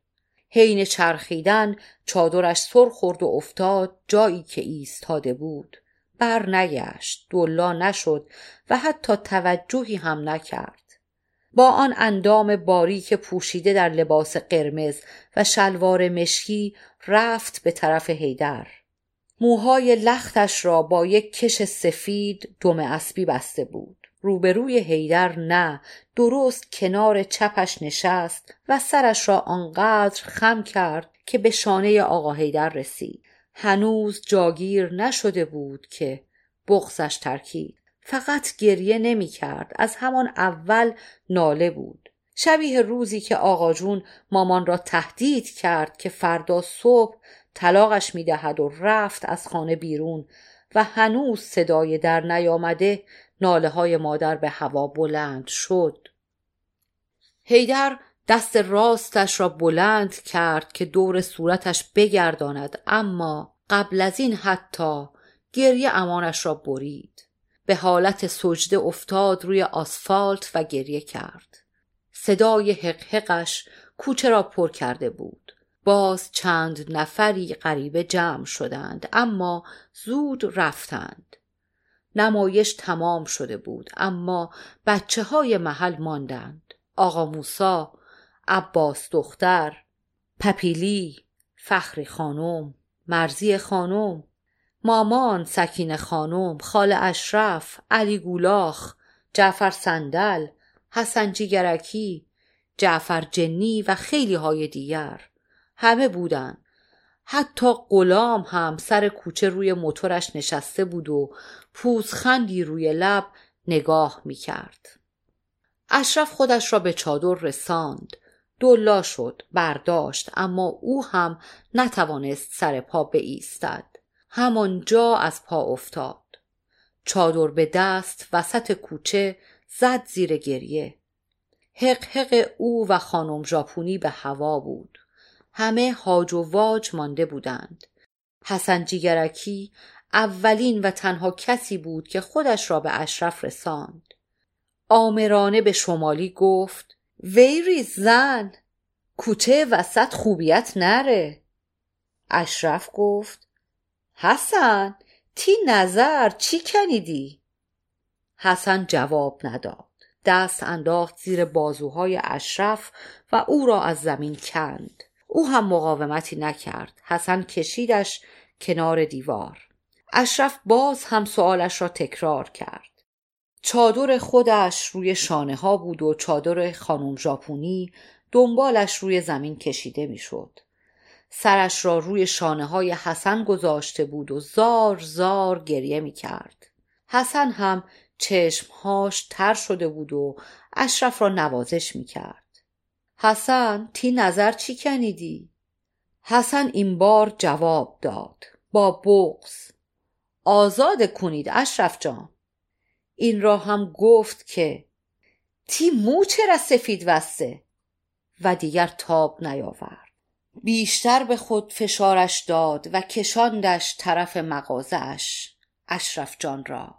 حین چرخیدن چادرش سر خورد و افتاد جایی که ایستاده بود. بر نگشت دلا نشد و حتی توجهی هم نکرد با آن اندام باریک پوشیده در لباس قرمز و شلوار مشکی رفت به طرف هیدر موهای لختش را با یک کش سفید دم اسبی بسته بود. روبروی هیدر نه درست کنار چپش نشست و سرش را آنقدر خم کرد که به شانه آقا هیدر رسید. هنوز جاگیر نشده بود که بغزش ترکید. فقط گریه نمی کرد. از همان اول ناله بود. شبیه روزی که آقا جون مامان را تهدید کرد که فردا صبح طلاقش می دهد و رفت از خانه بیرون و هنوز صدای در نیامده ناله های مادر به هوا بلند شد. هیدر دست راستش را بلند کرد که دور صورتش بگرداند اما قبل از این حتی گریه امانش را برید. به حالت سجده افتاد روی آسفالت و گریه کرد. صدای حقحقش کوچه را پر کرده بود. باز چند نفری غریبه جمع شدند اما زود رفتند. نمایش تمام شده بود اما بچه های محل ماندند. آقا موسا عباس دختر پپیلی فخری خانم مرزی خانم مامان سکین خانم خال اشرف علی گولاخ جعفر صندل حسن جیگرکی جعفر جنی و خیلی های دیگر. همه بودن. حتی غلام هم سر کوچه روی موتورش نشسته بود و پوزخندی روی لب نگاه می کرد. اشرف خودش را به چادر رساند. دلا شد برداشت اما او هم نتوانست سر پا بایستد. همانجا از پا افتاد. چادر به دست وسط کوچه زد زیر گریه. حق حق او و خانم ژاپونی به هوا بود. همه هاج و واج مانده بودند. حسن جیگرکی اولین و تنها کسی بود که خودش را به اشرف رساند. آمرانه به شمالی گفت ویری زن کوچه وسط خوبیت نره. اشرف گفت حسن تی نظر چی کنیدی؟ حسن جواب نداد. دست انداخت زیر بازوهای اشرف و او را از زمین کند. او هم مقاومتی نکرد حسن کشیدش کنار دیوار اشرف باز هم سوالش را تکرار کرد چادر خودش روی شانه ها بود و چادر خانم ژاپونی دنبالش روی زمین کشیده می‌شد. سرش را روی شانه های حسن گذاشته بود و زار زار گریه می کرد. حسن هم چشمهاش تر شده بود و اشرف را نوازش می کرد. حسن تی نظر چی کنیدی؟ حسن این بار جواب داد. با بغز آزاد کنید اشرف جان. این را هم گفت که تی مو چرا سفید وسته و دیگر تاب نیاورد. بیشتر به خود فشارش داد و کشاندش طرف مغازش اشرف جان را.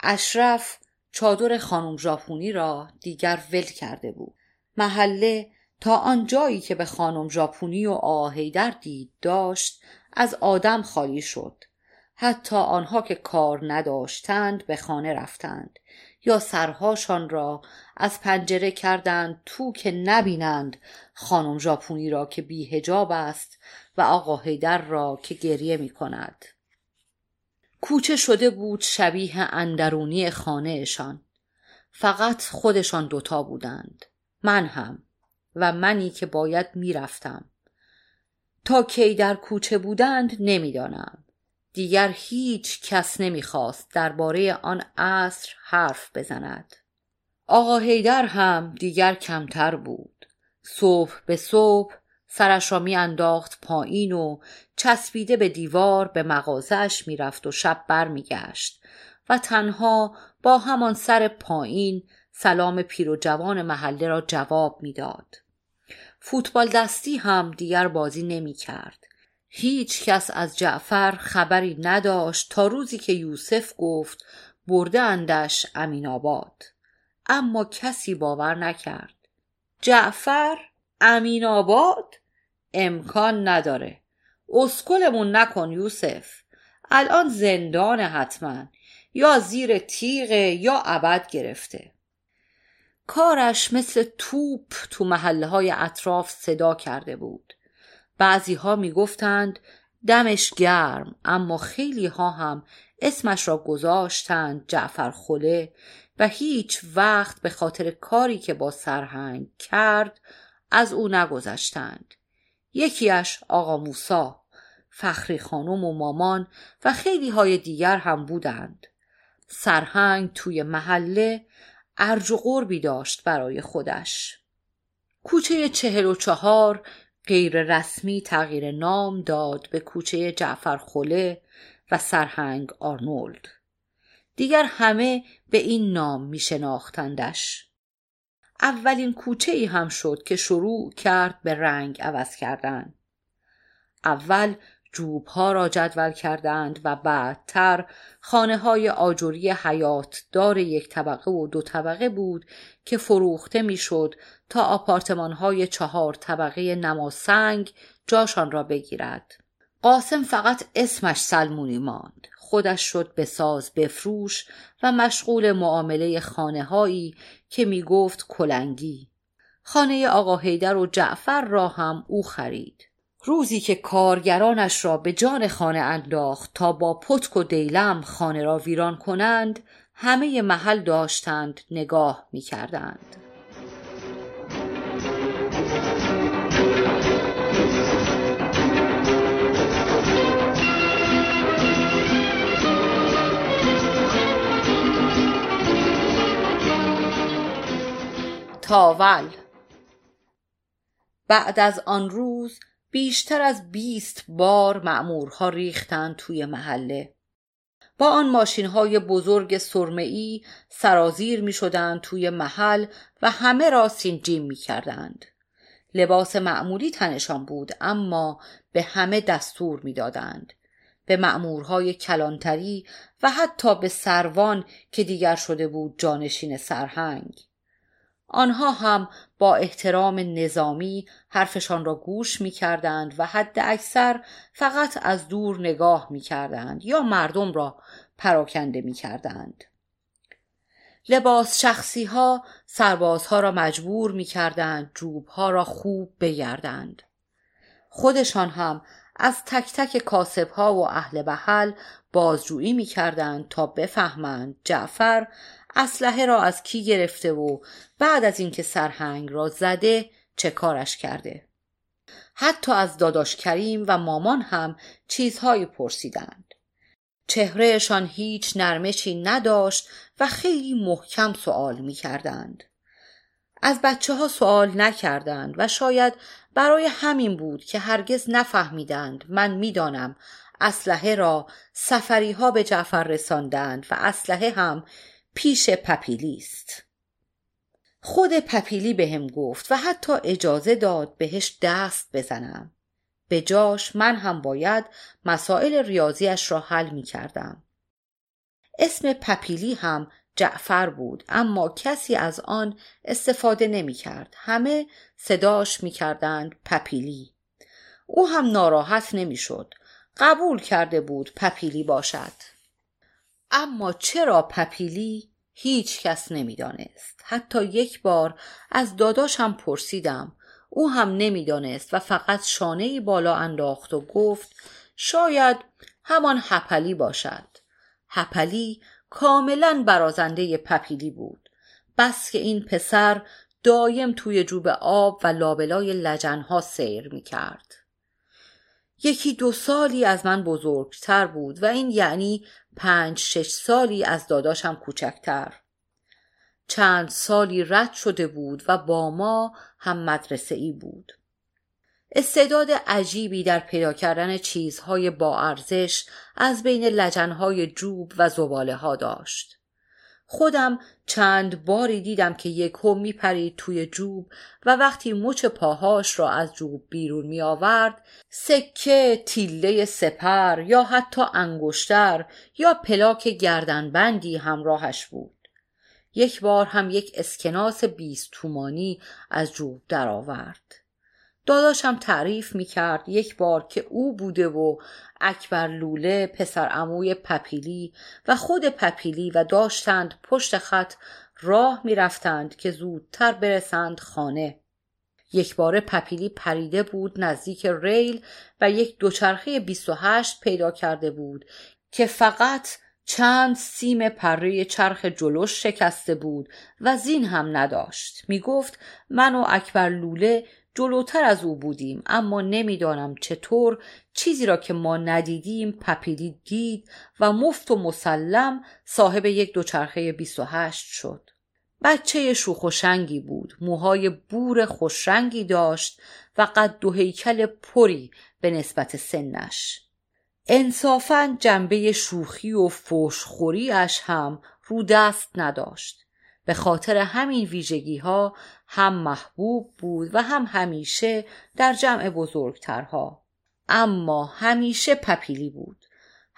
اشرف چادر خانم ژاپونی را دیگر ول کرده بود. محله تا آن جایی که به خانم ژاپونی و آهیدر دید داشت از آدم خالی شد حتی آنها که کار نداشتند به خانه رفتند یا سرهاشان را از پنجره کردند تو که نبینند خانم ژاپونی را که بیهجاب است و آقا هیدر را که گریه می کند. کوچه شده بود شبیه اندرونی خانهشان. فقط خودشان دوتا بودند. من هم و منی که باید می‌رفتم. تا کی در کوچه بودند نمی‌دانم. دیگر هیچ کس نمی‌خواست درباره آن عصر حرف بزند آقا هیدر هم دیگر کمتر بود صبح به صبح سرش را میانداخت پایین و چسبیده به دیوار به مغازش می‌رفت و شب برمیگشت و تنها با همان سر پایین سلام پیر و جوان محله را جواب می‌داد. فوتبال دستی هم دیگر بازی نمی کرد. هیچ کس از جعفر خبری نداشت تا روزی که یوسف گفت برده اندش امین آباد. اما کسی باور نکرد. جعفر امین آباد امکان نداره. اسکلمون نکن یوسف. الان زندان حتما یا زیر تیغ یا ابد گرفته کارش مثل توپ تو محله های اطراف صدا کرده بود. بعضی ها می گفتند دمش گرم اما خیلی ها هم اسمش را گذاشتند جعفر خله و هیچ وقت به خاطر کاری که با سرهنگ کرد از او نگذشتند. یکیش آقا موسا فخری خانم و مامان و خیلی های دیگر هم بودند. سرهنگ توی محله ارج و قربی داشت برای خودش. کوچه چهل و چهار غیر رسمی تغییر نام داد به کوچه جعفر خله و سرهنگ آرنولد. دیگر همه به این نام می شناختندش. اولین کوچه ای هم شد که شروع کرد به رنگ عوض کردن. اول جوب ها را جدول کردند و بعدتر خانه های آجوری حیات دار یک طبقه و دو طبقه بود که فروخته می‌شد تا آپارتمان های چهار طبقه نماسنگ جاشان را بگیرد. قاسم فقط اسمش سلمونی ماند. خودش شد به ساز بفروش و مشغول معامله خانه هایی که می گفت کلنگی. خانه آقا هیدر و جعفر را هم او خرید. روزی که کارگرانش را به جان خانه انداخت تا با پتک و دیلم خانه را ویران کنند همه محل داشتند نگاه می کردند. تاول بعد از آن روز بیشتر از بیست بار مأمورها ریختند توی محله با آن ماشین های بزرگ سرمئی سرازیر می شدند توی محل و همه را سینجیم می کردند. لباس معمولی تنشان بود اما به همه دستور می دادند. به مأمورهای کلانتری و حتی به سروان که دیگر شده بود جانشین سرهنگ. آنها هم با احترام نظامی حرفشان را گوش می کردند و حد اکثر فقط از دور نگاه می کردند یا مردم را پراکنده می کردند. لباس شخصی ها سربازها را مجبور می کردند جوب ها را خوب بگردند. خودشان هم از تک تک کاسب ها و اهل بحل بازجویی می کردند تا بفهمند جعفر اسلحه را از کی گرفته و بعد از اینکه سرهنگ را زده چه کارش کرده حتی از داداش کریم و مامان هم چیزهایی پرسیدند چهرهشان هیچ نرمشی نداشت و خیلی محکم سوال می کردند. از بچه ها سوال نکردند و شاید برای همین بود که هرگز نفهمیدند من می‌دانم اسلحه را سفری ها به جعفر رساندند و اسلحه هم پیش پپیلی است خود پپیلی بهم گفت و حتی اجازه داد بهش دست بزنم به جاش من هم باید مسائل ریاضیش را حل می کردم. اسم پپیلی هم جعفر بود اما کسی از آن استفاده نمی کرد. همه صداش می کردند پپیلی. او هم ناراحت نمی شد. قبول کرده بود پپیلی باشد. اما چرا پپیلی هیچ کس نمی‌دانست؟ حتی یک بار از داداشم پرسیدم. او هم نمی‌دانست و فقط شانه بالا انداخت و گفت شاید همان هپلی باشد. هپلی کاملا برازنده پپیلی بود. بس که این پسر دایم توی جوب آب و لابلای لجنها سیر می کرد. یکی دو سالی از من بزرگتر بود و این یعنی پنج شش سالی از داداشم کوچکتر. چند سالی رد شده بود و با ما هم مدرسه ای بود. استعداد عجیبی در پیدا کردن چیزهای با ارزش از بین لجنهای جوب و زباله ها داشت. خودم چند باری دیدم که یکو میپرید توی جوب و وقتی مچ پاهاش را از جوب بیرون می آورد سکه تیله سپر یا حتی انگشتر یا پلاک گردنبندی همراهش بود یک بار هم یک اسکناس بیست تومانی از جوب درآورد. داداشم تعریف می‌کرد یک بار که او بوده و اکبر لوله پسر اموی پپیلی و خود پپیلی و داشتند پشت خط راه می‌رفتند که زودتر برسند خانه. یک بار پپیلی پریده بود نزدیک ریل و یک دوچرخه 28 پیدا کرده بود که فقط چند سیم پره چرخ جلوش شکسته بود و زین هم نداشت. می گفت من و اکبر لوله جلوتر از او بودیم اما نمی‌دانم چطور چیزی را که ما ندیدیم پپیلی دید و مفت و مسلم صاحب یک دوچرخه 28 شد. بچه شوخ و شنگی بود موهای بور خوشرنگی داشت و قد و هیکل پری به نسبت سنش. انصافا جنبه شوخی و فوشخوریش هم رو دست نداشت. به خاطر همین ویژگی ها هم محبوب بود و هم همیشه در جمع بزرگترها. اما همیشه پپیلی بود.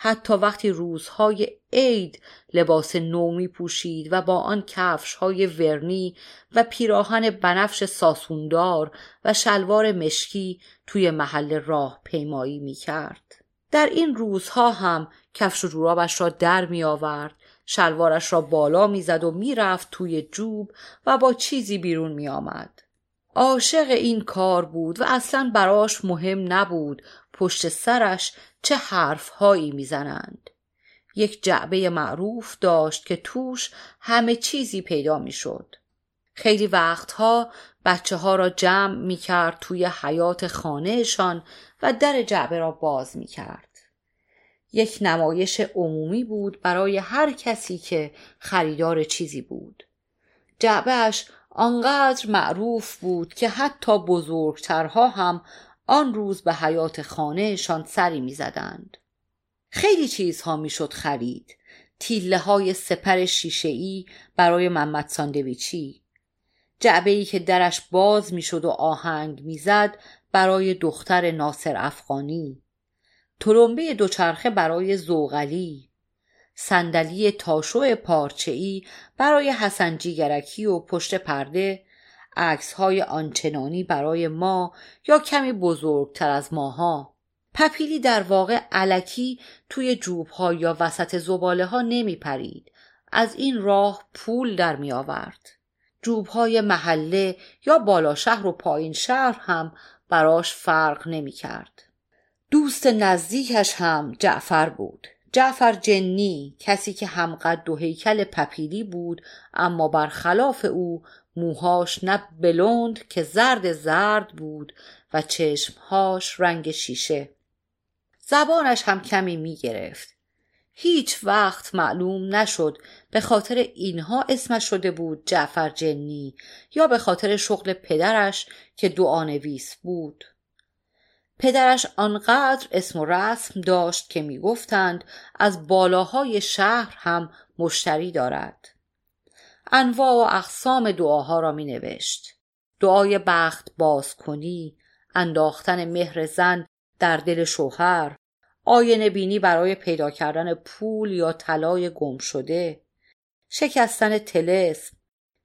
حتی وقتی روزهای عید لباس نومی پوشید و با آن کفش های ورنی و پیراهن بنفش ساسوندار و شلوار مشکی توی محل راه پیمایی می کرد. در این روزها هم کفش و جورابش را در می آورد شلوارش را بالا می‌زد و می‌رفت توی جوب و با چیزی بیرون می آمد. عاشق این کار بود و اصلا براش مهم نبود پشت سرش چه حرفهایی می‌زنند. یک جعبه معروف داشت که توش همه چیزی پیدا می‌شد. خیلی وقتها بچه ها را جمع می کرد توی حیات خانهشان و در جعبه را باز می کرد. یک نمایش عمومی بود برای هر کسی که خریدار چیزی بود. جعبهش آنقدر معروف بود که حتی بزرگترها هم آن روز به حیات خانهشان سری می‌زدند. خیلی چیزها می‌شد خرید. تیله های سپر شیشه ای برای محمد ساندویچی. جعبه ای که درش باز می‌شد و آهنگ می‌زد برای دختر ناصر افغانی. ترمبه دوچرخه برای زوغلی صندلی تاشو پارچه‌ای برای حسنجی گرکی و پشت پرده عکس های آنچنانی برای ما یا کمی بزرگتر از ماها پپیلی در واقع علکی توی جوب ها یا وسط زباله ها نمی پرید. از این راه پول در می آورد. محله یا بالا شهر و پایین شهر هم براش فرق نمی کرد. دوست نزدیکش هم جعفر بود. جعفر جنی کسی که همقد و هیکل پپیلی بود اما برخلاف او موهاش نه بلند که زرد زرد بود و چشمهاش رنگ شیشه. زبانش هم کمی می گرفت هیچ وقت معلوم نشد به خاطر اینها اسمش شده بود جعفر جنی یا به خاطر شغل پدرش که دعانویس بود. پدرش آنقدر اسم و رسم داشت که می‌گفتند از بالاهای شهر هم مشتری دارد. انواع و اقسام دعاها را می نوشت دعای بخت باز کنی انداختن مهر زن در دل شوهر آینه بینی برای پیدا کردن پول یا طلای گم شده شکستن تلسم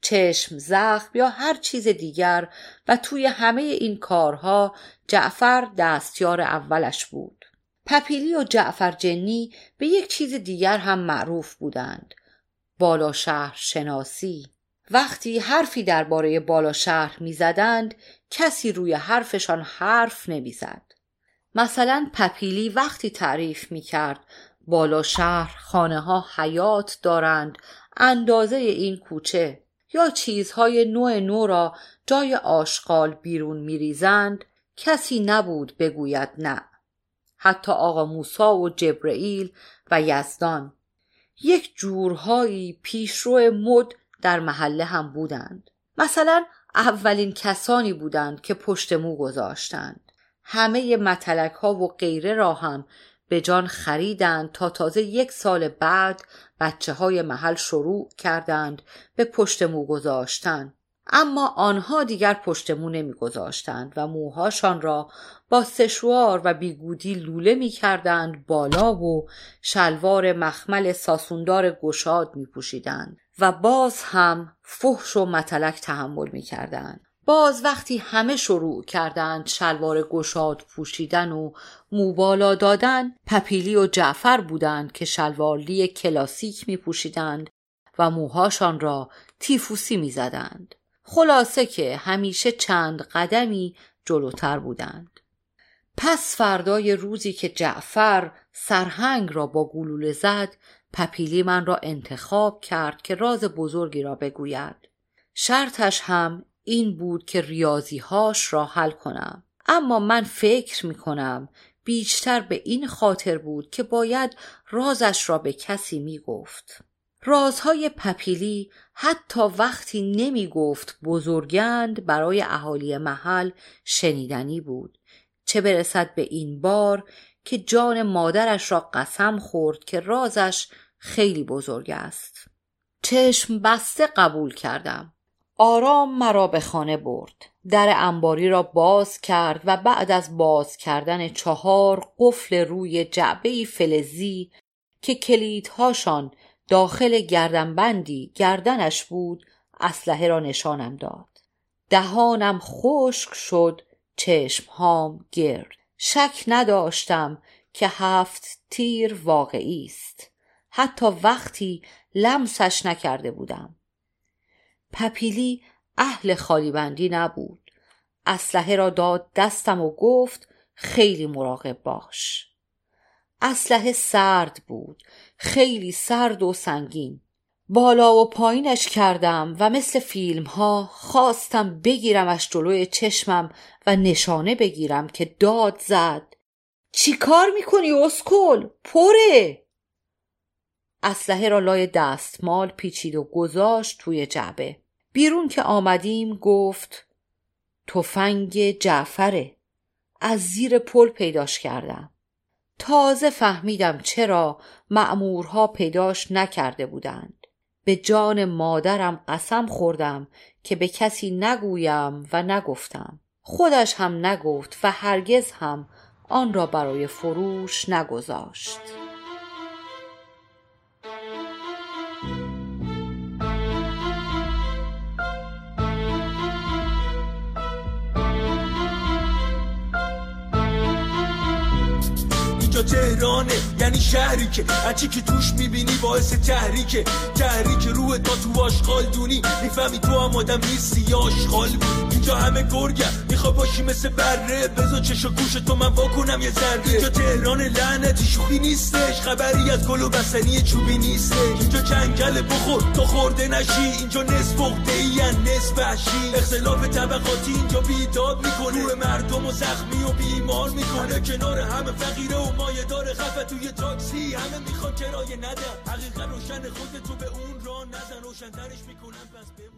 چشم زخم یا هر چیز دیگر و توی همه این کارها جعفر دستیار اولش بود. پپیلی و جعفر جنی به یک چیز دیگر هم معروف بودند. بالا شهر شناسی. وقتی حرفی درباره بالا شهر می‌زدند کسی روی حرفشان حرف نمی‌زد. مثلا پپیلی وقتی تعریف می‌کرد بالا شهر خانه ها حیات دارند اندازه این کوچه یا چیزهای نوع نو را جای آشغال بیرون میریزند کسی نبود بگوید نه. حتی آقا موسا و جبرئیل و یزدان یک جورهایی پیشرو مد در محله هم بودند. مثلا اولین کسانی بودند که پشت مو گذاشتند. همه متلک ها و غیره را هم به جان خریدند تا تازه یک سال بعد بچه های محل شروع کردند به پشت مو گذاشتن اما آنها دیگر پشت مو نمی گذاشتند و موهاشان را با سشوار و بیگودی لوله می کردند بالا و شلوار مخمل ساسوندار گشاد می پوشیدند و باز هم فحش و متلک تحمل می کردند. باز وقتی همه شروع کردند شلوار گشاد پوشیدن و موبالا دادن پپیلی و جعفر بودند که شلوارلی کلاسیک می پوشیدند و موهاشان را تیفوسی می زدند. خلاصه که همیشه چند قدمی جلوتر بودند. پس فردای روزی که جعفر سرهنگ را با گلوله زد پپیلی من را انتخاب کرد که راز بزرگی را بگوید شرطش هم این بود که ریاضیهاش را حل کنم. اما من فکر می کنم بیشتر به این خاطر بود که باید رازش را به کسی می گفت. رازهای پپیلی حتی وقتی نمی گفت بزرگند برای اهالی محل شنیدنی بود. چه برسد به این بار که جان مادرش را قسم خورد که رازش خیلی بزرگ است. چشم بسته قبول کردم. آرام مرا به خانه برد. در انباری را باز کرد و بعد از باز کردن چهار قفل روی جعبه فلزی که کلیدهاشان داخل گردنبندی گردنش بود اسلحه را نشانم داد. دهانم خشک شد چشمهام گرد. شک نداشتم که هفت تیر واقعی است. حتی وقتی لمسش نکرده بودم. پپیلی اهل خالیبندی نبود. اسلحه را داد دستم و گفت خیلی مراقب باش. اسلحه سرد بود خیلی سرد و سنگین. بالا و پایینش کردم و مثل فیلم ها خواستم بگیرمش جلوی چشمم و نشانه بگیرم که داد زد. چی کار می‌کنی اسکل؟ پره! اسلحه را لای دستمال پیچید و گذاشت توی جعبه. بیرون که آمدیم گفت تفنگ جعفره. از زیر پل پیداش کردم. تازه فهمیدم چرا معمورها پیداش نکرده بودند. به جان مادرم قسم خوردم که به کسی نگویم و نگفتم. خودش هم نگفت و هرگز هم آن را برای فروش نگذاشت. اینجا تهرانه یعنی شهری که هرچی که توش می‌بینی باعث تحریکه. تحریک روح تا تو آشغال دونی. می‌فهمی تو هم آدم نیستی یا آشغال اینجا همه گرگم میخوا باشی مثل بره. بزا چش و گوش تو من واکنم یه ذره. اینجا تهران لعنتی شوخی نیستش. خبری از گل و بسنی چوبی نیستش. اینجا جنگل بخور. تو خورده نشی. اینجا نصف اخته ای نصف وحشی. اختلاف طبقاتی اینجا بیداد می‌کنه. مردم و زخمی و بیمار می‌کنه. کنار همه فقیره و مایه داره خفه توی تاکسی همه می‌خوان کرایه ندن. حقیقت روشن خودتو به اون را نزن روشن می‌کنن پس بمون.